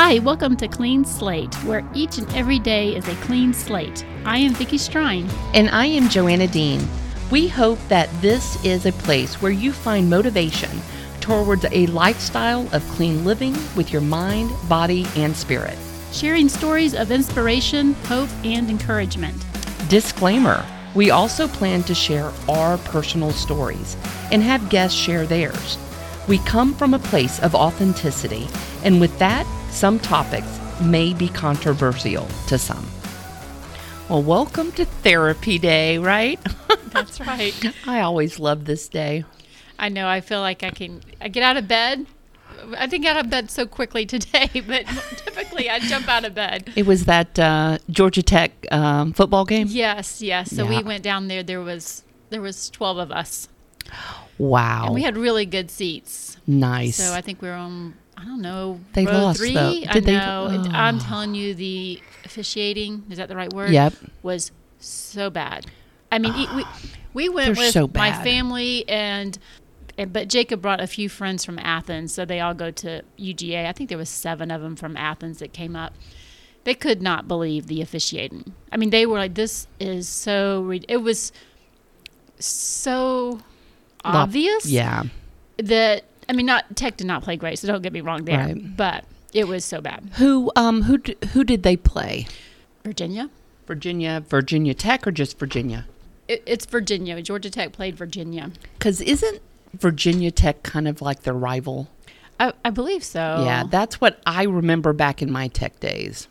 Hi, welcome to Clean Slate, where each and every day is a clean slate. I am Vicki Strine. And I am Joanna Dean. We hope that this is a place where you find motivation towards a lifestyle of clean living with your mind, body, and spirit. Sharing stories of inspiration, hope, and encouragement. Disclaimer We also plan to share our personal stories and have guests share theirs. We come from a place of authenticity, and with that, some topics may be controversial to some. Well, welcome to Therapy Day, right? That's right. I always love this day. I know. I feel like I can. I get out of bed. I didn't get out of bed so quickly today, but typically I jump out of bed. It was that uh, Georgia Tech um, football game. Yes, yes. So Yeah. we went down there. There was there was twelve of us, Wow, and we had really good seats. nice. So I think we were on. I don't know. They lost, three. though. I Did they- know. Oh. I'm telling you, the officiating is that the right word? Yep. Was so bad. I mean, e- we we went with so my family and. and- But Jacob brought a few friends from Athens, so they all go to UGA. I think there was seven of them from Athens that came up. They could not believe the officiating. I mean, they were like, "This is so." Re-. It was so obvious yeah, that I mean, not Tech did not play great, so don't get me wrong there. Right. But it was so bad. who um who d- who did they play? Virginia, Virginia, Virginia Tech, or just Virginia? it, it's Virginia. Georgia Tech played Virginia. Because isn't Virginia Tech kind of like their rival? I, I believe so. Yeah, that's what I remember back in my tech days.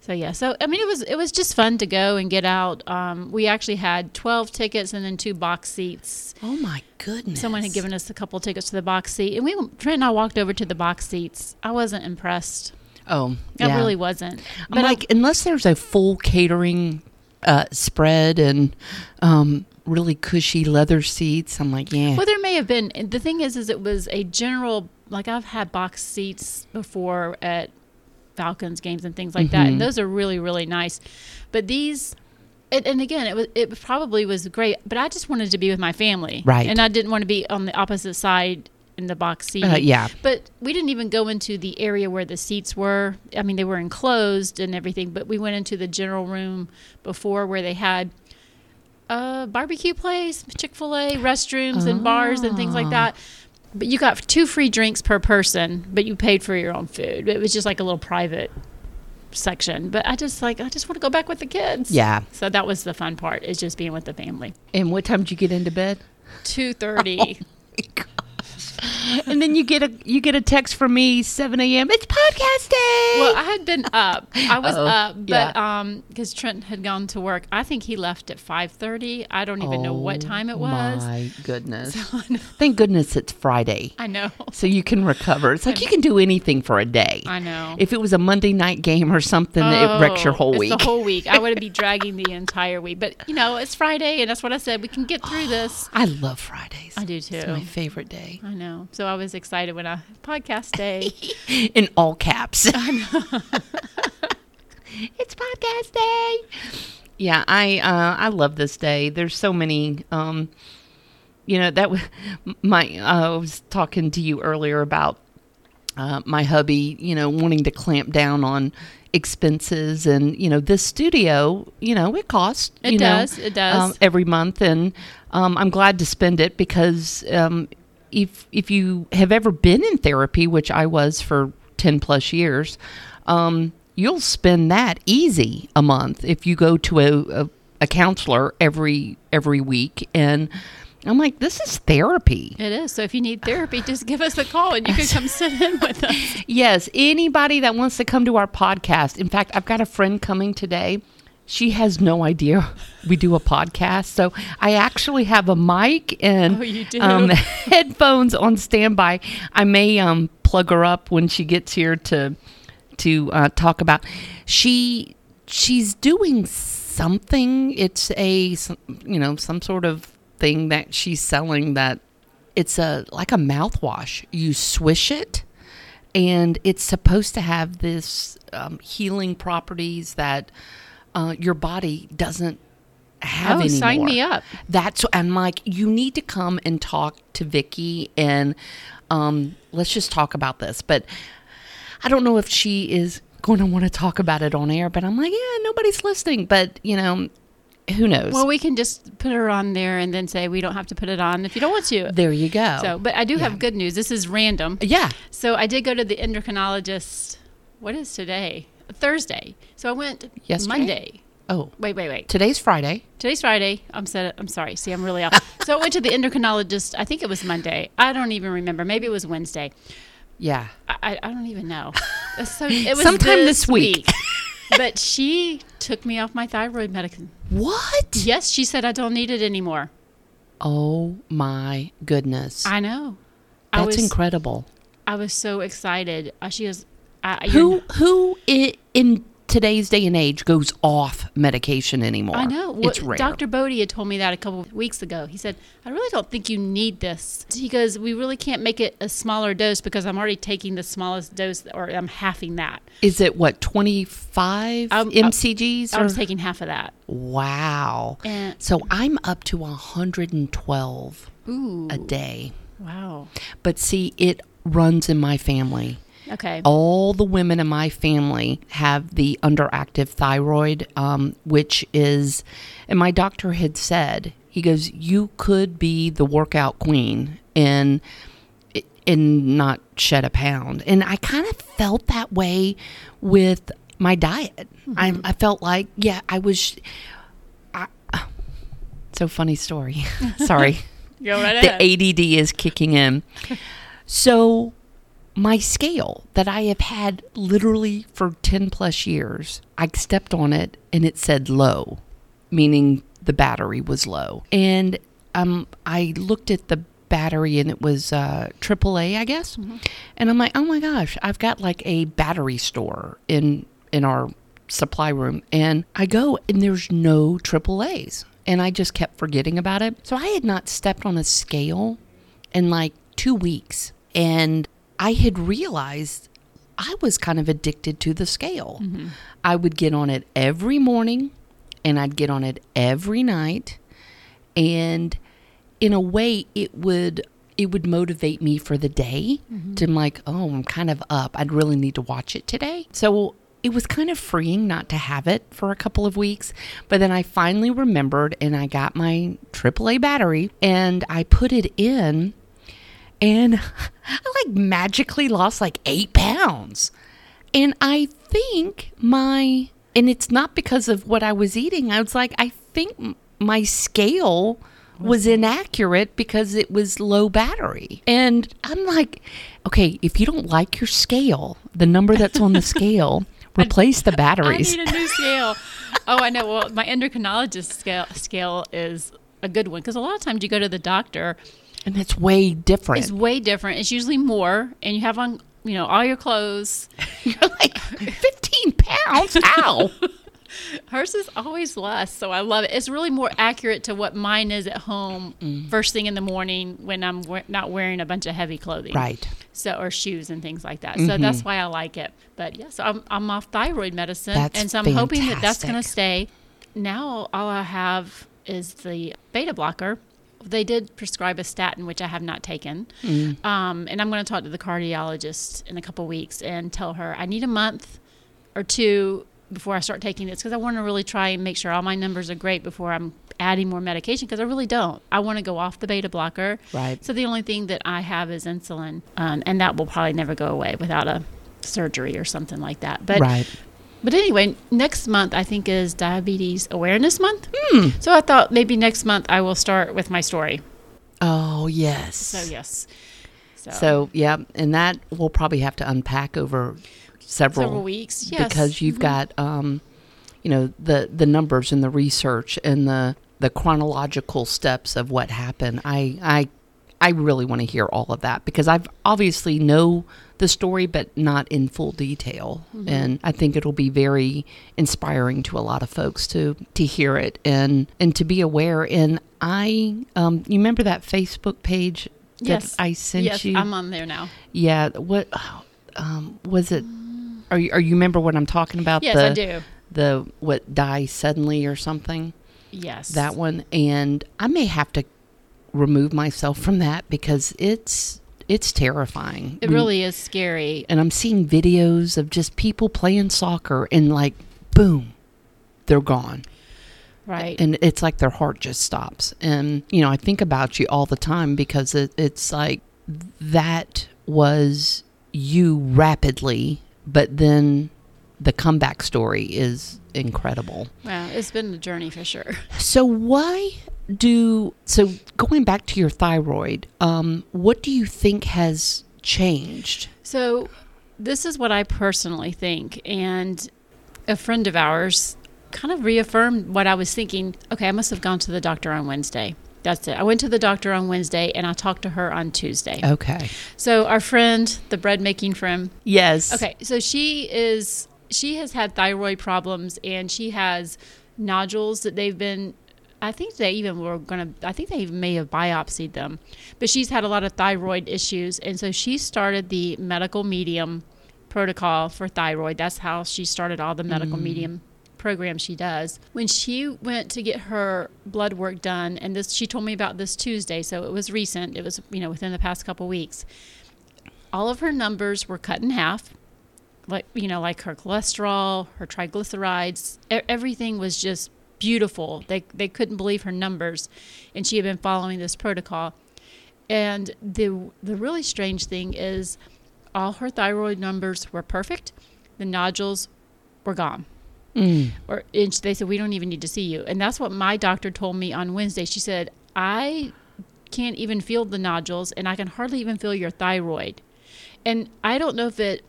So yeah. So I mean, it was it was just fun to go and get out. Um, we actually had twelve tickets and then two box seats. Oh my goodness! Someone had given us a couple tickets to the box seat, and we Trent and I walked over to the box seats. I wasn't impressed. Oh, I yeah. really wasn't. I'm I- like, unless there's a full catering uh, spread and um, really cushy leather seats, I'm like, yeah. Well, there may have been. The thing is, is it was a general. Like I've had box seats before at Falcons games and things like that, Mhm. and those are really really nice. But these, and, and again, it was it probably was great. But I just wanted to be with my family, Right. And I didn't want to be on the opposite side in the box seat. Uh, yeah. But we didn't even go into the area where the seats were. I mean, they were enclosed and everything, but we went into the general room before where they had a barbecue place, Chick fil A, restrooms, and bars and things like Ah. that. But you got two free drinks per person, but you paid for your own food. It was just like a little private section. But I just like, I just want to go back with the kids. Yeah. So that was the fun part, is just being with the family. And what time did you get into bed? 2.30. and then you get a you get a text from me 7 a.m. It's podcast day. Well, I had been up. I was Uh-oh. up, but Yeah. um, because Trent had gone to work. I think he left at five thirty. I don't even know what Oh, time it was. My goodness. Know. Thank goodness it's Friday. I know. So you can recover. It's like you can do anything for a day. I know. If it was a Monday night game or something, it wrecks your Oh, whole it's week. The whole week. I would be dragging the entire week. But you know, it's Friday, and that's what I said. We can get through this. I love Fridays. I do too. It's my favorite day. I know. So I was excited when I podcast day. In all caps. it's podcast day. Yeah, I uh, I love this day. There's so many. Um, you know that w- my uh, I was talking to you earlier about uh, my hubby. You know, wanting to clamp down on expenses, and you know, this studio. You know, it costs. It you know, does, it does. um, every month, and um, I'm glad to spend it because um, if if you have ever been in therapy, which I was for ten plus years, um, you'll spend that easy a month if you go to a, a, a counselor every every week and. I'm like, this is therapy. it is. So if you need therapy, just give us a call, and you can come sit in with us. Yes, anybody that wants to come to our podcast. In fact, I've got a friend coming today. She has no idea we do a podcast. So I actually have a mic and Oh. Um, headphones on standby. I may um, plug her up when she gets here to to uh, talk about. She she's doing something. It's a you know some sort of thing that she's selling that it's a like a mouthwash. You swish it, and it's supposed to have this um, healing properties that uh, your body doesn't have Oh, anymore. sign me up. That's I'm like, you need to come and talk to Vicki and um, let's just talk about this. But I don't know if she is going to want to talk about it on air, but I'm like, yeah, nobody's listening. But you know, who knows? Well, we can just put her on there and then say we don't have to put it on if you don't want to. there you go. So, but I do have good news. This is random. yeah, So I did go to the endocrinologist. What is today? Thursday. So I went Yesterday? Monday. oh, Wait, wait, wait. today's Friday. Today's Friday. I'm set. I'm sorry. See, I'm really off. so I went to the endocrinologist. I think it was Monday. I don't even remember. Maybe it was Wednesday. Yeah, I, I, I don't even know. So it was Sometime this week. but she took me off my thyroid medicine. what? Yes, she said I don't need it anymore. Oh my goodness, I know. I that's was incredible. I was so excited. Uh, she goes, I, Who who in today's day and age goes off medication anymore? I know. it's Well, rare. Dr. Bodie had told me that a couple of weeks ago. He said, I really don't think you need this. He goes, We really can't make it a smaller dose because I'm already taking the smallest dose or I'm halving that. Is it what twenty five Um, uh, mcgs? I was or- taking half of that. wow. And, So I'm up to 112 ooh. a day. Wow. But see, it runs in my family. Okay. All the women in my family have the underactive thyroid, um, which is, and my doctor had said, he goes, you could be the workout queen and and not shed a pound. And I kind of felt that way with my diet. I, I felt like, yeah, I was. I, so funny story. Sorry Go right the ADD is kicking in. So, my scale that I have had literally for 10 plus years, I stepped on it and it said low, meaning the battery was low. And um, I looked at the battery and it was uh, AAA, I guess. And I'm like, oh my gosh, I've got like a battery store in in our supply room, and I go and there's no AAA's, and I just kept forgetting about it. So I had not stepped on a scale in like two weeks, and I had realized I was kind of addicted to the scale. Mm-hmm. I would get on it every morning, and I'd get on it every night, and in a way it would it would motivate me for the day mm-hmm. to I'm like oh i'm kind of up. I'd really need to watch it today. So it was kind of freeing not to have it for a couple of weeks but then i finally remembered and i got my aaa battery and i put it in and i like magically lost like eight pounds and I think my, and it's not because of what I was eating. I was like, I think my scale was inaccurate because it was low battery. And I'm like, okay, if you don't like your scale, the number that's on the scale, replace the batteries. I need a new scale. oh, I know. Well, my endocrinologist scale scale is a good one because a lot of times you go to the doctor, And it's way different. it's way different. It's usually more, and you have on you know all your clothes. You're like, 15 pounds? Ow. Hers is always less, so I love it. It's really more accurate to what mine is at home Mm. first thing in the morning when I'm we- not wearing a bunch of heavy clothing, right. So or shoes and things like that. So that's why I like it. But yes, I'm I'm off thyroid medicine, That's and so I'm hoping that that's going to stay. Now all I have is the beta blocker. They did prescribe a statin, which I have not taken. Mm. Um, and I'm going to talk to the cardiologist in a couple weeks and tell her I need a month or two before I start taking this because I want to really try and make sure all my numbers are great before I'm adding more medication because I really don't. I want to go off the beta blocker. Right. So the only thing that I have is insulin, um, and that will probably never go away without a surgery or something like that. But right. But anyway, next month I think is Diabetes Awareness Month. Hmm. So I thought maybe next month I will start with my story. Oh, yes. So yes. So, So yeah, and that we'll probably have to unpack over several, several weeks. Yes. because you've got um, you know the the numbers and the research and the the chronological steps of what happened. I I I really want to hear all of that because I've obviously know the story but not in full detail and I think it'll be very inspiring to a lot of folks to to hear it and and to be aware and I um you remember that Facebook page that yes. I sent yes, you I'm on there now. yeah. What um, was it? Are you, are you remember what I'm talking about? Yes, the, I do. The what die suddenly or something? Yes. That one. And I may have to remove myself from that because it's it's terrifying. It really is scary. and I'm seeing videos of just people playing soccer and like boom, they're gone. Right. And it's like their heart just stops. And you know, I think about you all the time because it, it's like that was you rapidly, but then the comeback story is incredible. Wow, it's been a journey for sure. So why do so going back to your thyroid, um, what do you think has changed? So, this is what I personally think. And a friend of ours kind of reaffirmed what I was thinking. Okay, I must have gone to the doctor on Wednesday. That's it. I went to the doctor on Wednesday and I talked to her on Tuesday. Okay. So, our friend, the bread making friend, Yes. Okay, so she is she has had thyroid problems and she has nodules that they've been I think they even were going to I think they even may have biopsied them. But she's had a lot of thyroid issues and so she started the medical medium protocol for thyroid. That's how she started all the medical mm. medium programs she does. When she went to get her blood work done and this she told me about this Tuesday, so it was recent. It was, you know, within the past couple weeks. All of her numbers were cut in half like you know like her cholesterol her triglycerides everything was just beautiful. They they couldn't believe her numbers and she had been following this protocol. And the the really strange thing is all her thyroid numbers were perfect. The nodules were gone. Mm. or and they said we don't even need to see you. And that's what my doctor told me on wednesday. She said i can't even feel the nodules and i can hardly even feel your thyroid. And i don't know if it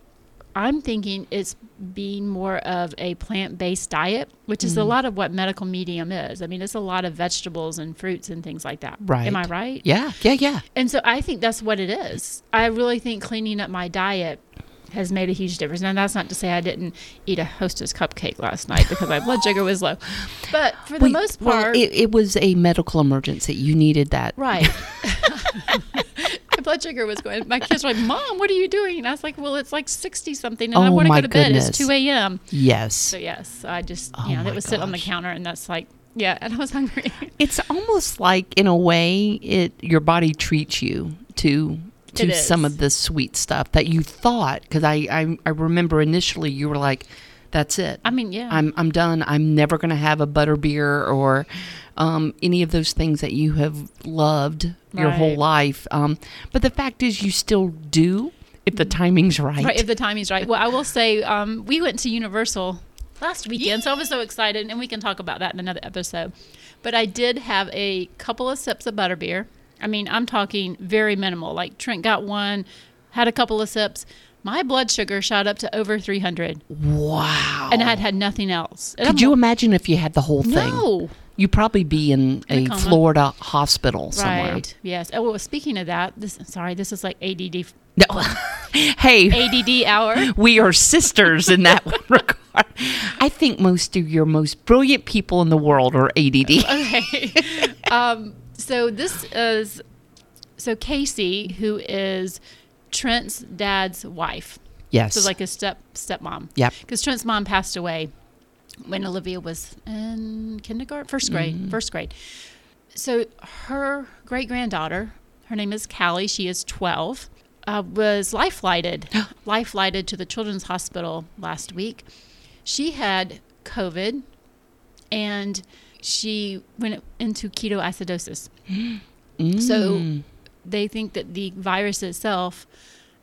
i'm thinking it's being more of a plant-based diet which is a mm-hmm. lot of what medical medium is i mean it's a lot of vegetables and fruits and things like that Right. am i right Yeah. Yeah. Yeah. and so I think that's what it is. I really think cleaning up my diet has made a huge difference. Now, that's not to say I didn't eat a hostess cupcake last night because my blood sugar was low. But for the Well, most well, part, it, it was a medical emergency. You needed that. right. blood sugar was going. My kids were like, Mom, what are you doing? And I was like, Well, it's like 60 something and I Oh, want to go to bed. It's 2 a.m. Yes. So, yes, I just, Oh you know, my it was sitting on the counter and that's like, yeah, and I was hungry. It's almost like, in a way, it your body treats you to to some of the sweet stuff that you thought. Because I, I I remember initially you were like, "That's it. I mean, yeah. I'm I'm done. I'm never going to have a butter beer or um, any of those things that you have loved your whole life. Um, but the fact is, you still do if the timing's right. Right, if the timing's right. Well, I will say um, we went to Universal last weekend, so I was so excited, and we can talk about that in another episode. But I did have a couple of sips of butterbeer. I mean, I'm talking very minimal. Like Trent got one, had a couple of sips. My blood sugar shot up to over 300, wow. and I had had nothing else. And Could I'm you imagine if you had the whole thing? No. You'd probably be in, In a coma. Florida hospital somewhere. Right. Yes. Oh, well, speaking of that, this sorry, this is like ADD No. hey, ADD hour. we are sisters in that regard. I think most of your most brilliant people in the world are ADD. okay. um, so this is so Casey, who is Trent's dad's wife. Yes. So like a step stepmom. Yep. Because Trent's mom passed away when Olivia was in kindergarten, first grade, Mm-hmm. first grade. So her great granddaughter, her name is Callie. She is twelve. Uh, was life flighted, life flighted to the Children's Hospital last week. She had COVID, and she went into ketoacidosis. So Mm. they think that the virus itself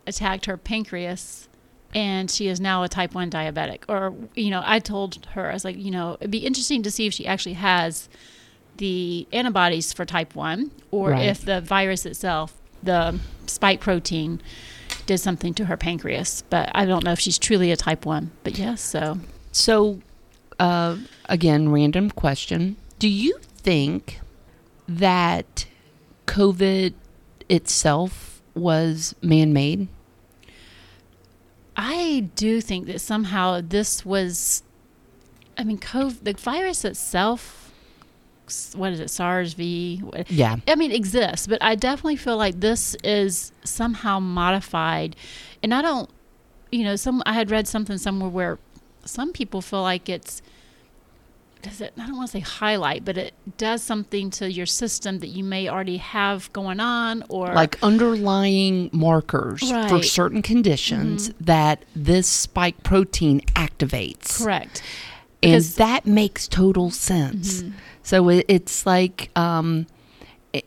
attacked her pancreas and she is now a type 1 diabetic or you know i told her i was like you know it'd be interesting to see if she actually has the antibodies for type 1 or Right. if the virus itself the spike protein did something to her pancreas but i don't know if she's truly a type 1 but yes so So, uh, again, random question. Do you think that COVID itself was man made? I do think that somehow this was, I mean, COVID, the virus itself, what is it, SARS V? Yeah. I mean, exists, but I definitely feel like this is somehow modified. And I don't, you know, some, I had read something somewhere where some people feel like it's does it? I don't want to say highlight, but it does something to your system that you may already have going on, or like underlying markers for certain conditions that this spike protein activates. correct. and Because- Mm-hmm. that makes total sense. So it, it's like, um,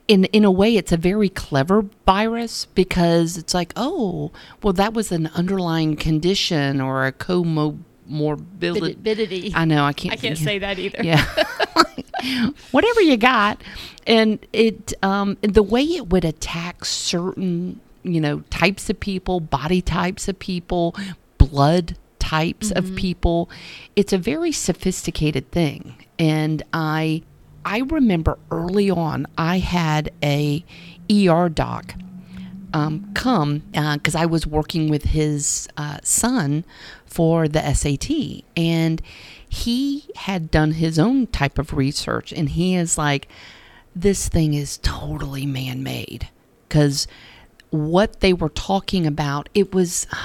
in in a way, it's a very clever virus because it's like, oh, well, that was an underlying condition or a Bididity. I know I can't. I can't say that either. Yeah. Whatever you got, and it um, the way it would attack certain you know types of people, body types of people, blood types of people, it's a very sophisticated thing. And I I remember early on I had a ER doc um, come because I was working with his uh, son for the SAT, and he had done his own type of research, and he is like, "This thing is totally man-made," because what they were talking about, it was.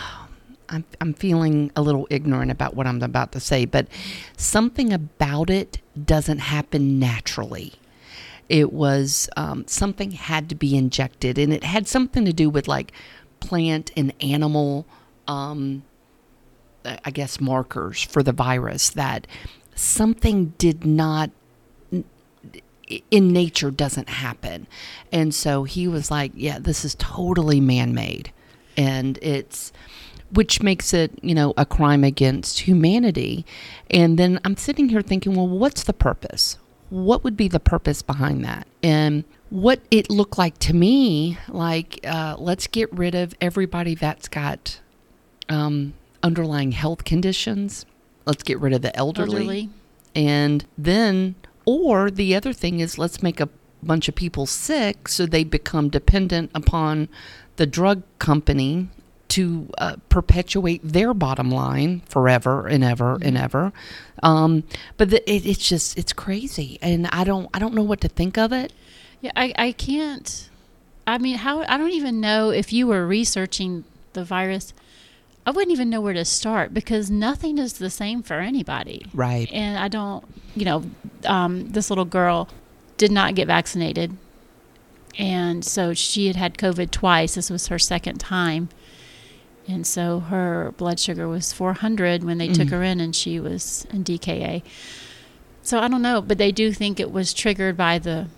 I'm, I'm feeling a little ignorant about what I'm about to say, but something about it doesn't happen naturally it was um, something had to be injected and it had something to do with like plant and animal um, i guess markers for the virus that something did not in nature doesn't happen. And so he was like yeah this is totally man-made. And it's which makes it you know a crime against humanity. And then i'm sitting here thinking well what's the purpose what would be the purpose behind that? And what it looked like to me like uh, let's get rid of everybody that's got um, underlying health conditions. Let's get rid of the Elderly. and then or the other thing is let's make a bunch of people sick so they become dependent upon the drug company to uh, perpetuate their bottom line forever and ever and ever um, but the, it, it's just it's crazy and i don't i don't know what to think of it Yeah, I, I can't. I mean, how I don't even know if you were researching the virus. I wouldn't even know where to start because nothing is the same for anybody. right And I don't, you know, um, this little girl did not get vaccinated. And so she had had COVID twice. This was her second time. And so her blood sugar was 400 when they took Mm. her in, and she was in DKA. So I don't know, but they do think it was triggered by the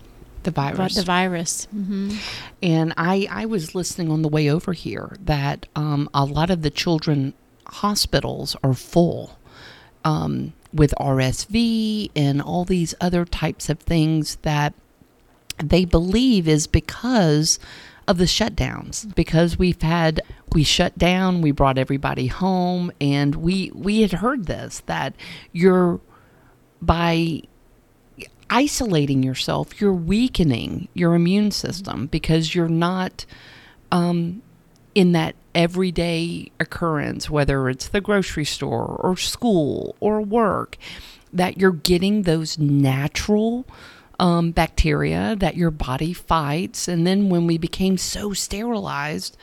the virus the virus. hmm And I, I was listening on the way over here that um, a lot of the children hospitals are full um, with RSV and all these other types of things that they believe is because of the shutdowns because we've had we shut down we brought everybody home and we we had heard this that you're by isolating yourself, you're weakening your immune system because you're not um, in that everyday occurrence, whether it's the grocery store or school or work, that you're getting those natural um, bacteria that your body fights. And then when we became so sterilized,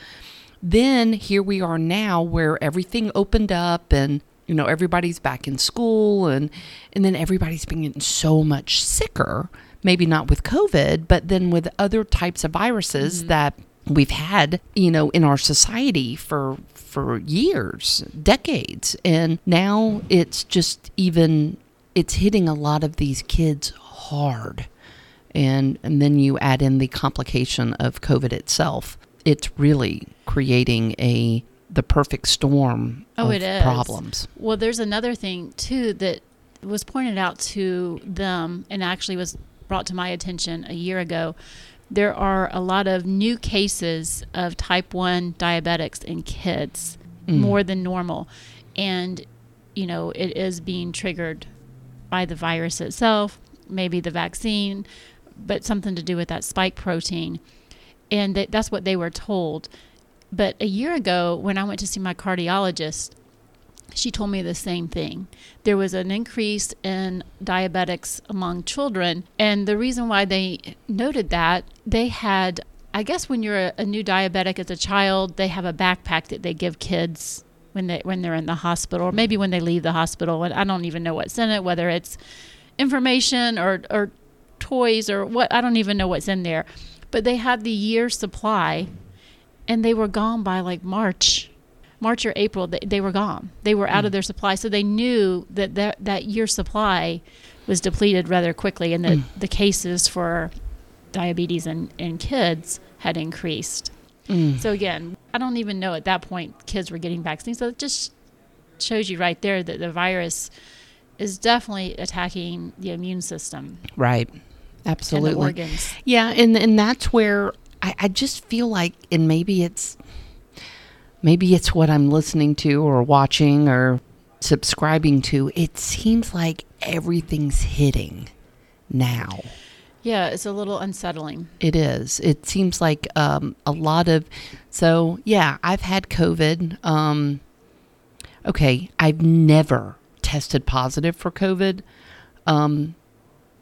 then here we are now where everything opened up and you know everybody's back in school and and then everybody's been getting so much sicker maybe not with covid but then with other types of viruses mm-hmm. that we've had you know in our society for for years decades. And now it's just even it's hitting a lot of these kids hard. And and then you add in the complication of COVID itself, it's really creating a the perfect storm Oh, of it is. problems. Well, there's another thing too that was pointed out to them and actually was brought to my attention a year ago. There are a lot of new cases of type 1 diabetics in kids, mm. more than normal. And, you know, it is being triggered by the virus itself, maybe the vaccine, but something to do with that spike protein. And that, that's what they were told. But a year ago, when I went to see my cardiologist, she told me the same thing. There was an increase in diabetics among children. And the reason why they noted that, they had, I guess, when you're a, new diabetic as a child, they have a backpack that they give kids when they when they're in the hospital, or maybe when they leave the hospital. And I don't even know what's in it, whether it's information or or toys or what I don't even know what's in there, but they had the year supply, and they were gone by like March. March or April, they, they were gone. They were out of their supply, so they knew that that, that year supply was depleted rather quickly, and that the cases for diabetes in, in kids had increased. Mm. So again, I don't even know at that point kids were getting vaccines. So it just shows you right there that the virus is definitely attacking the immune system Right. and Absolutely. the organs. Yeah, and and that's where I, I just feel like, and maybe it's maybe it's what I'm listening to or watching or subscribing to. It seems like everything's hitting now. Yeah, it's a little unsettling. It is. It seems like um, a lot of. So yeah, I've had COVID. Um, okay, I've never tested positive for COVID, um,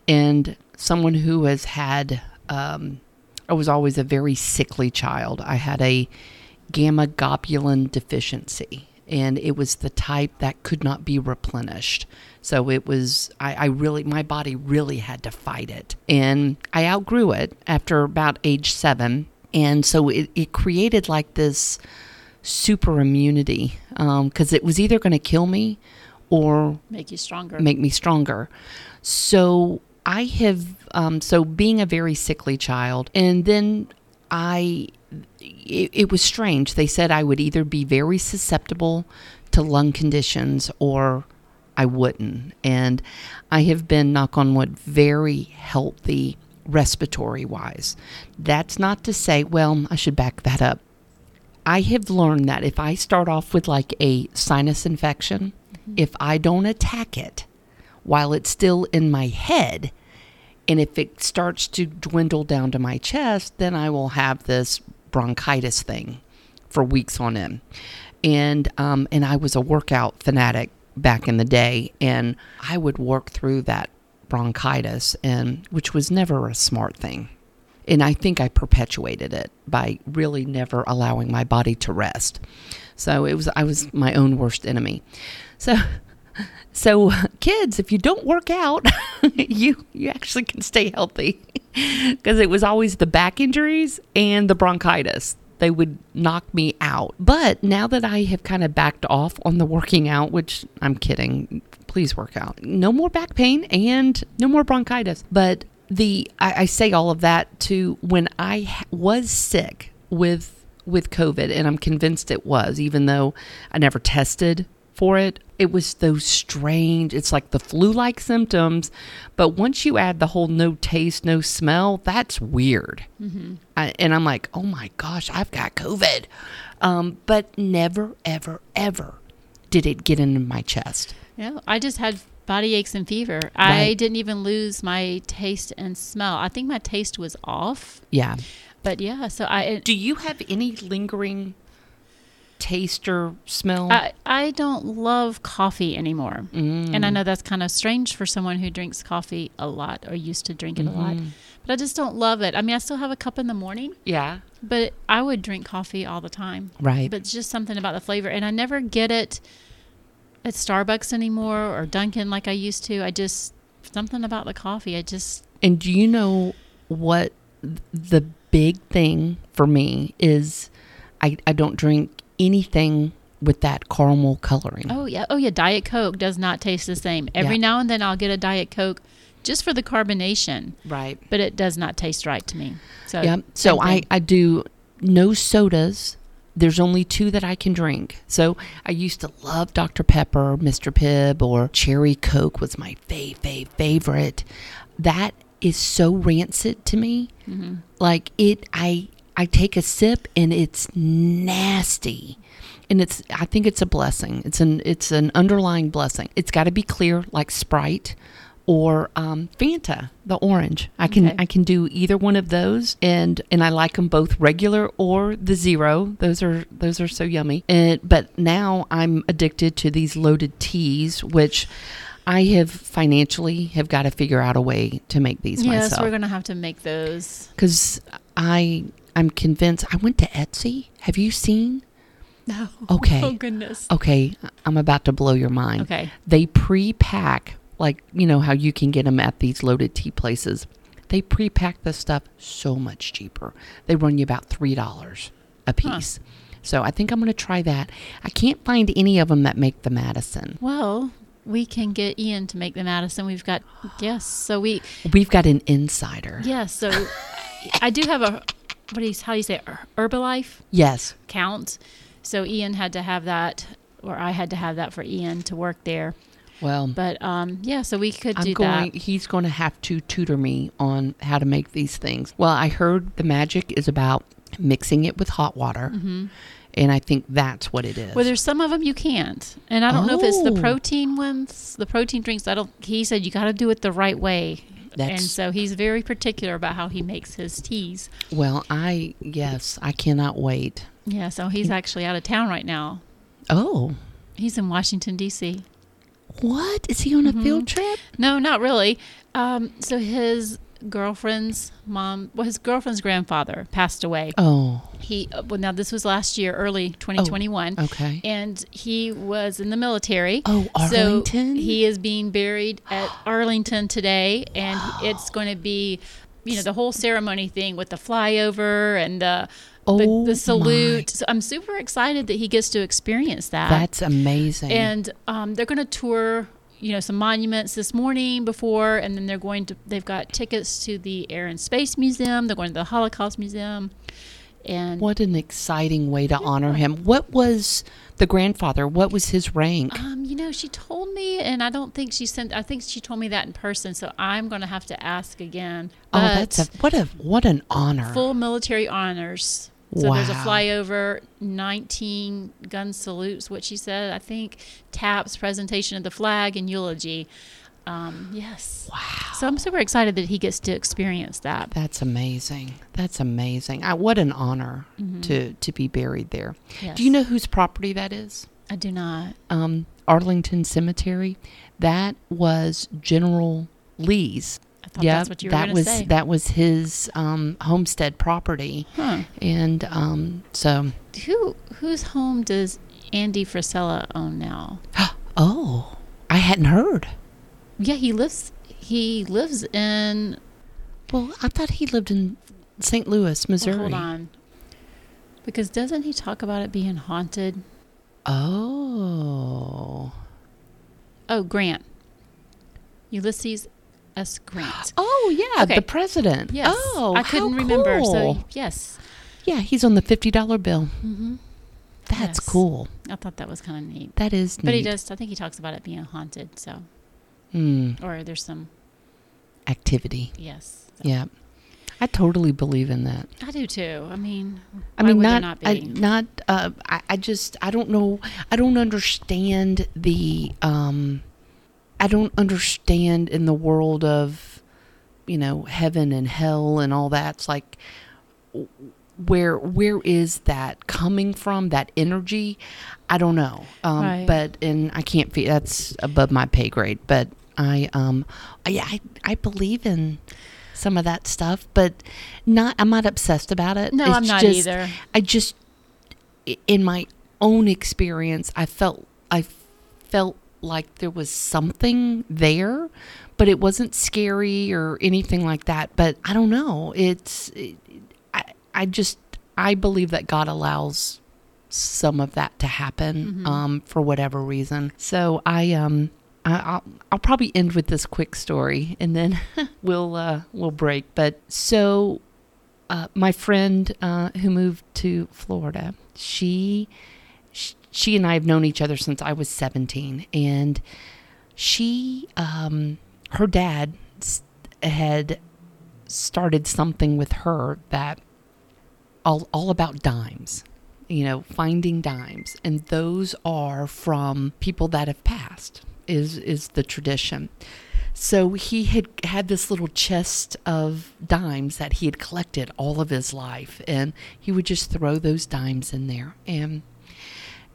and someone who has had. Um, I was always a very sickly child. I had a gamma globulin deficiency, and it was the type that could not be replenished. So it was, I, I really, my body really had to fight it. And I outgrew it after about age seven. And so it, it created like this super immunity because um, it was either going to kill me or Make you stronger. make me stronger. So I have, um, so being a very sickly child, and then I, it, it was strange. They said I would either be very susceptible to lung conditions or I wouldn't. And I have been, knock on wood, very healthy respiratory wise. That's not to say, well, I should back that up. I have learned that if I start off with like a sinus infection, if I don't attack it while it's still in my head, and if it starts to dwindle down to my chest, then I will have this bronchitis thing for weeks on end. And um, and I was a workout fanatic back in the day, and I would work through that bronchitis, and which was never a smart thing. And I think I perpetuated it by really never allowing my body to rest. So it was I was my own worst enemy. So so kids, if you don't work out, you you actually can stay healthy. Because it was always the back injuries and the bronchitis. They would knock me out. But now that I have kind of backed off on the working out, which I'm kidding, please work out. No more back pain and no more bronchitis. But the I, I say all of that to when I was sick with with COVID, and I'm convinced it was, even though I never tested for it. It was those strange, it's like the flu like symptoms. But once you add the whole no taste, no smell, that's weird. I, and I'm like, oh my gosh, I've got COVID. Um, but never, ever, ever did it get into my chest. Yeah, I just had body aches and fever. I didn't even lose my taste and smell. I think my taste was off. Yeah. But yeah, so I Do you have any lingering taste or smell? I, I don't love coffee anymore. Mm. And I know that's kind of strange for someone who drinks coffee a lot or used to drink it a lot. Mm-hmm. But I just don't love it. I mean, I still have a cup in the morning, yeah. but I would drink coffee all the time. Right. But it's just something about the flavor. And I never get it at Starbucks anymore or Dunkin' like I used to. I just, something about the coffee. I just, And do you know what the big thing for me is? I, I don't drink anything with that caramel coloring. oh yeah, oh yeah, Diet Coke does not taste the same. Every Yeah. now and then I'll get a Diet Coke just for the carbonation, Right. but it does not taste right to me. So, Yeah. So I. I do no sodas. There's only two that I can drink. So I used to love Dr. Pepper, Mr. Pibb, or Cherry Coke was my fave, fave, favorite. That is so rancid to me. Mm-hmm. Like it, I I take a sip and it's nasty. And it's I think it's a blessing. It's an it's an underlying blessing. It's got to be clear like Sprite or um, Fanta, the orange. I can Okay. I can do either one of those, and and I like them both regular or the zero. Those are those are so yummy. And but now I'm addicted to these loaded teas, which I have financially have got to figure out a way to make these yes, myself we're gonna have to make those. because I I'm convinced. I went to Etsy. Have you seen? No. Okay. Oh goodness. Okay, I'm about to blow your mind. Okay. They pre-pack like you know how you can get them at these loaded tea places. They pre-pack the stuff so much cheaper. They run you about three dollars a piece. So I think I'm going to try that. I can't find any of them that make the Madison. Well, we can get Ian to make the Madison. We've got yes. So we We've got an insider. yes. So I do have a what do you how do you say it? Herbalife Yes. count. So Ian had to have that, or I had to have that for Ian to work there. Well, But um, yeah, so we could I'm do going. that. He's going to have to tutor me on how to make these things. Well, I heard the magic is about mixing it with hot water, and I think that's what it is. Mm-hmm. Well, there's some of them you can't, and I don't know if it's the Oh. protein ones, the protein drinks. I don't. He said you got to do it the right way, and so he's very particular about how he makes his teas. well, I yes, I cannot wait. Yeah, so he's actually out of town right now. Oh, He's in Washington D.C. what is he on a Mm-hmm. field trip? No, not really. Um, so his girlfriend's mom, well, his girlfriend's grandfather passed away. Oh, He uh, well, now this was last year, early 2021. okay. and he was in the military. Oh, Arlington? So he is being buried at Arlington today, and it's going to be, you know, the whole ceremony thing with the flyover and the Oh, the, the salute. So I'm super excited that he gets to experience that. That's amazing. and um, they're going to tour. You know some monuments this morning before, and then they're going to. They've got tickets to the Air and Space Museum. They're going to the Holocaust Museum, and what an exciting way to honor him. What was the grandfather? What was his rank? Um, you know, she told me, and I don't think she sent. I think she told me that in person, so I'm going to have to ask again. oh, that's a what a what an honor. full military honors. So there's a flyover, 19 gun salutes, what she said. I think taps, presentation of the flag, and eulogy. Um, yes. Wow. So I'm super excited that he gets to experience that. That's amazing. That's amazing. I, what an honor Mm-hmm. to to be buried there. Yes. Do you know whose property that is? I do not. Um, Arlington Cemetery. That was General Lee's. I thought yeah, that's what you were that going to was say. that was his um, homestead property, Huh. and um, so Who whose home does Andy Frisella own now? oh, I hadn't heard. Yeah, he lives. He lives in. Well, I thought he lived in St. Louis, Missouri. Well, hold on. Because doesn't he talk about it being haunted? Oh. Oh, Grant. Ulysses S. Grant. Oh yeah, Okay. the president. Yes. Oh, I couldn't remember. cool. So yes. yeah, he's on the fifty dollar bill. hmm That's Yes. cool. I thought that was kind of neat. That is neat. But he does. I think he talks about it being haunted. So, Hmm. or there's some. activity. Yes. So- Yeah, I totally believe in that. I do too. I mean, I mean, not, not I, not. Uh, I, I just, I don't know. I don't understand the. Um, I don't understand in the world of, you know, heaven and hell and all that. It's like, where where is that coming from? That energy, I don't know. Um, Right. But and I can't feel that's above my pay grade. But I um, yeah, I I believe in some of that stuff, but not. I'm not obsessed about it. no, It's I'm not just- either. I just, in my own experience, I felt I felt like there was something there, but it wasn't scary or anything like that. But I don't know. It's it, I I just I believe that God allows some of that to happen Mhm. um, for whatever reason. So I um. I- I'll, I'll probably end with this quick story and then we'll uh, we'll break. But so uh, my friend uh, who moved to Florida, she, sh- she and I have known each other since I was 17, and she, um, her dad had started something with her that all all about dimes. You know, finding dimes, and those are from people that have passed. Is is the tradition. So he had had this little chest of dimes that he had collected all of his life, and he would just throw those dimes in there. And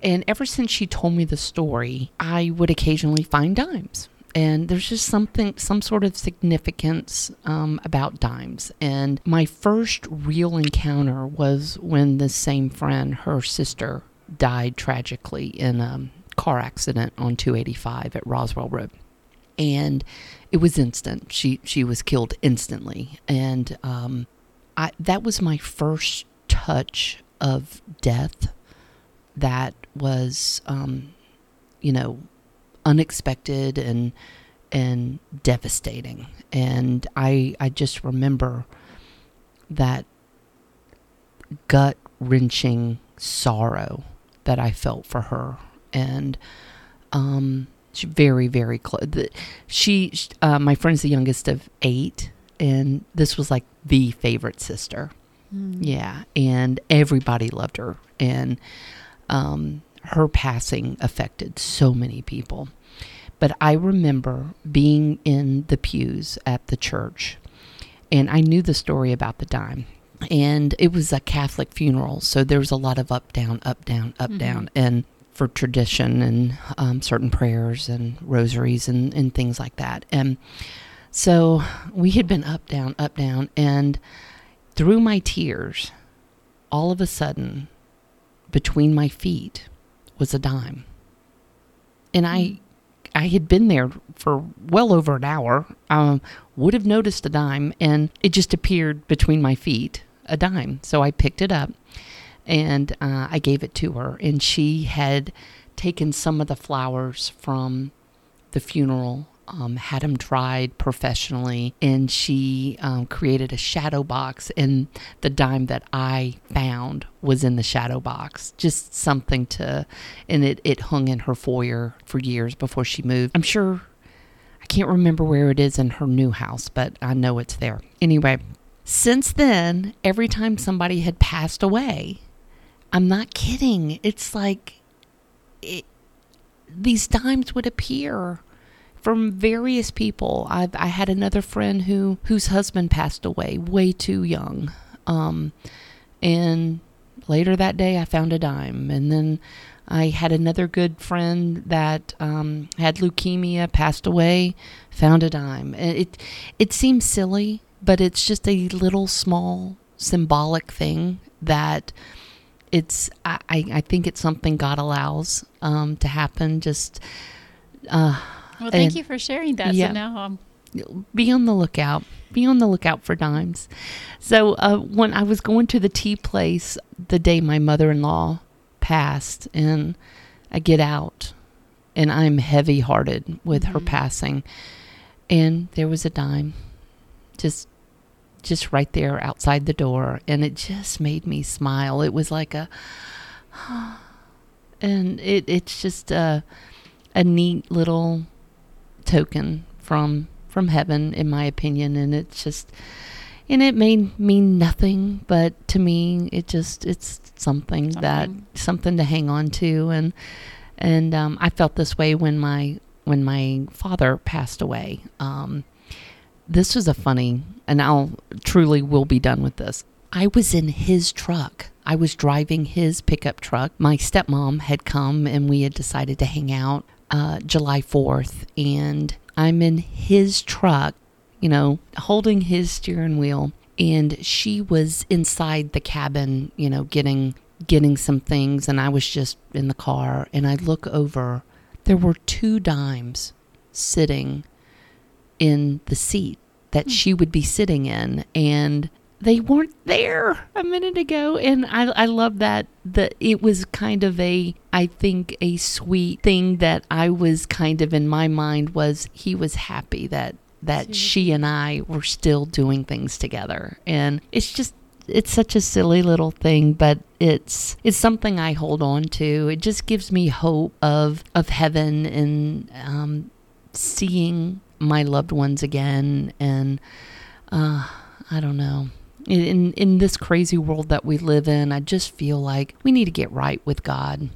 and ever since she told me the story, I would occasionally find dimes. And there's just something, some sort of significance um, about dimes. And my first real encounter was when this same friend, her sister, died tragically in a car accident on 285 at Roswell Road and it was instant. She she was killed instantly, and um, I that was my first touch of death. That was, um, you know, unexpected and and devastating. And I I just remember that gut wrenching sorrow that I felt for her, and um, she very very close. She, uh, my friend's the youngest of eight, and this was like the favorite sister. Mm. Yeah, and everybody loved her, and um, her passing affected so many people. But I remember being in the pews at the church, and I knew the story about the dime and it was a Catholic funeral, so there was a lot of up, down, up, down, up, mm-hmm. down, and for tradition and um, certain prayers and rosaries and, and things like that. And so we had been up, down, up, down, and through my tears, all of a sudden, between my feet was a dime. And I mm. I had been there for well over an hour. Um, would have noticed a dime, and it just appeared between my feet a dime. So I picked it up and uh, I gave it to her. And she had taken some of the flowers from the funeral, um, had them dried professionally, and she um, created a shadow box. And the dime that I found was in the shadow box. Just something to, and it, it hung in her foyer for years before she moved. I'm sure. I can't remember where it is in her new house, but I know it's there. Anyway, since then, every time somebody had passed away, I'm not kidding. It's like it, these dimes would appear from various people. i I had another friend who whose husband passed away way too young, um, and later that day I found a dime, and then I had another good friend that um, had leukemia, passed away, found a dime. It it seems silly, but it's just a little small symbolic thing that it's I, I think it's something God allows um, to happen. Just uh, well, thank and, you for sharing that. Yeah, so now I'm be on the lookout. Be on the lookout for dimes. So uh, when I was going to the tea place the day my mother-in-law passed, and I get out, and I'm heavy-hearted with mm-hmm. her passing, and there was a dime just just right there outside the door and it just made me smile it was like a and it it's just a a neat little token from from heaven in my opinion and it's just and it may mean nothing but to me it just it's something, something. that something to hang on to and and um, I felt this way when my when my father passed away um, this was a funny, and I'll truly will be done with this. I was in his truck. I was driving his pickup truck. My stepmom had come and we had decided to hang out uh, July 4th. And I'm in his truck, you know, holding his steering wheel. And she was inside the cabin, you know, getting getting some things and I was just in the car and I look over there were two dimes sitting in the seat that mm. she would be sitting in and they weren't there a minute ago and I, I love that that it was kind of a i think a sweet thing that i was kind of in my mind was he was happy that that she and i were still doing things together. And it's just it's such a silly little thing but it's it's something i hold on to. It just gives me hope of of heaven and um, seeing my loved ones again. And uh, I don't know. In in this crazy world that we live in, I just feel like we need to get right with God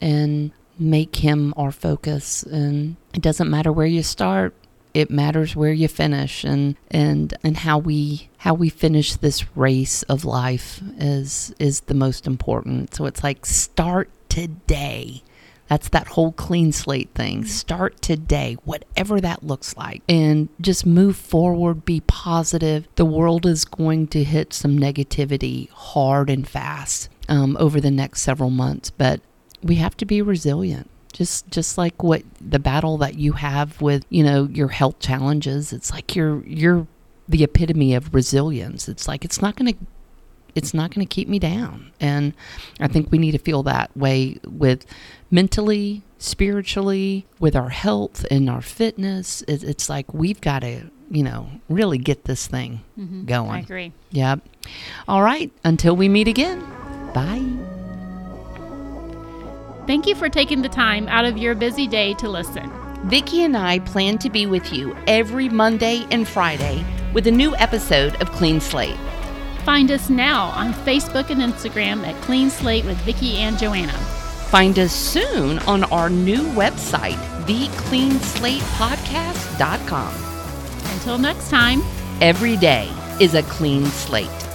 and make him our focus and it doesn't matter where you start, it matters where you finish and and and how we how we finish this race of life is is the most important. So it's like start today that's that whole clean slate thing. Start today, whatever that looks like, and just move forward, be positive. The world is going to hit some negativity hard and fast um, over the next several months, but we have to be resilient. just just like what the battle that you have with you know your health challenges it's like you're you're the epitome of resilience it's like it's not going to it's not going to keep me down. And i think we need to feel that way with mentally spiritually with our health and our fitness. It, it's like we've got to you know really get this thing mm-hmm. going. I agree. yep. All right. Until we meet again. Bye. Thank you for taking the time out of your busy day to listen. Vicki and I plan to be with you every Monday and Friday with a new episode of Clean Slate. Find us now on Facebook and Instagram at Clean Slate with Vicki and Joanna. Find us soon on our new website, thecleanslatepodcast.com. Until next time. Every day is a clean slate.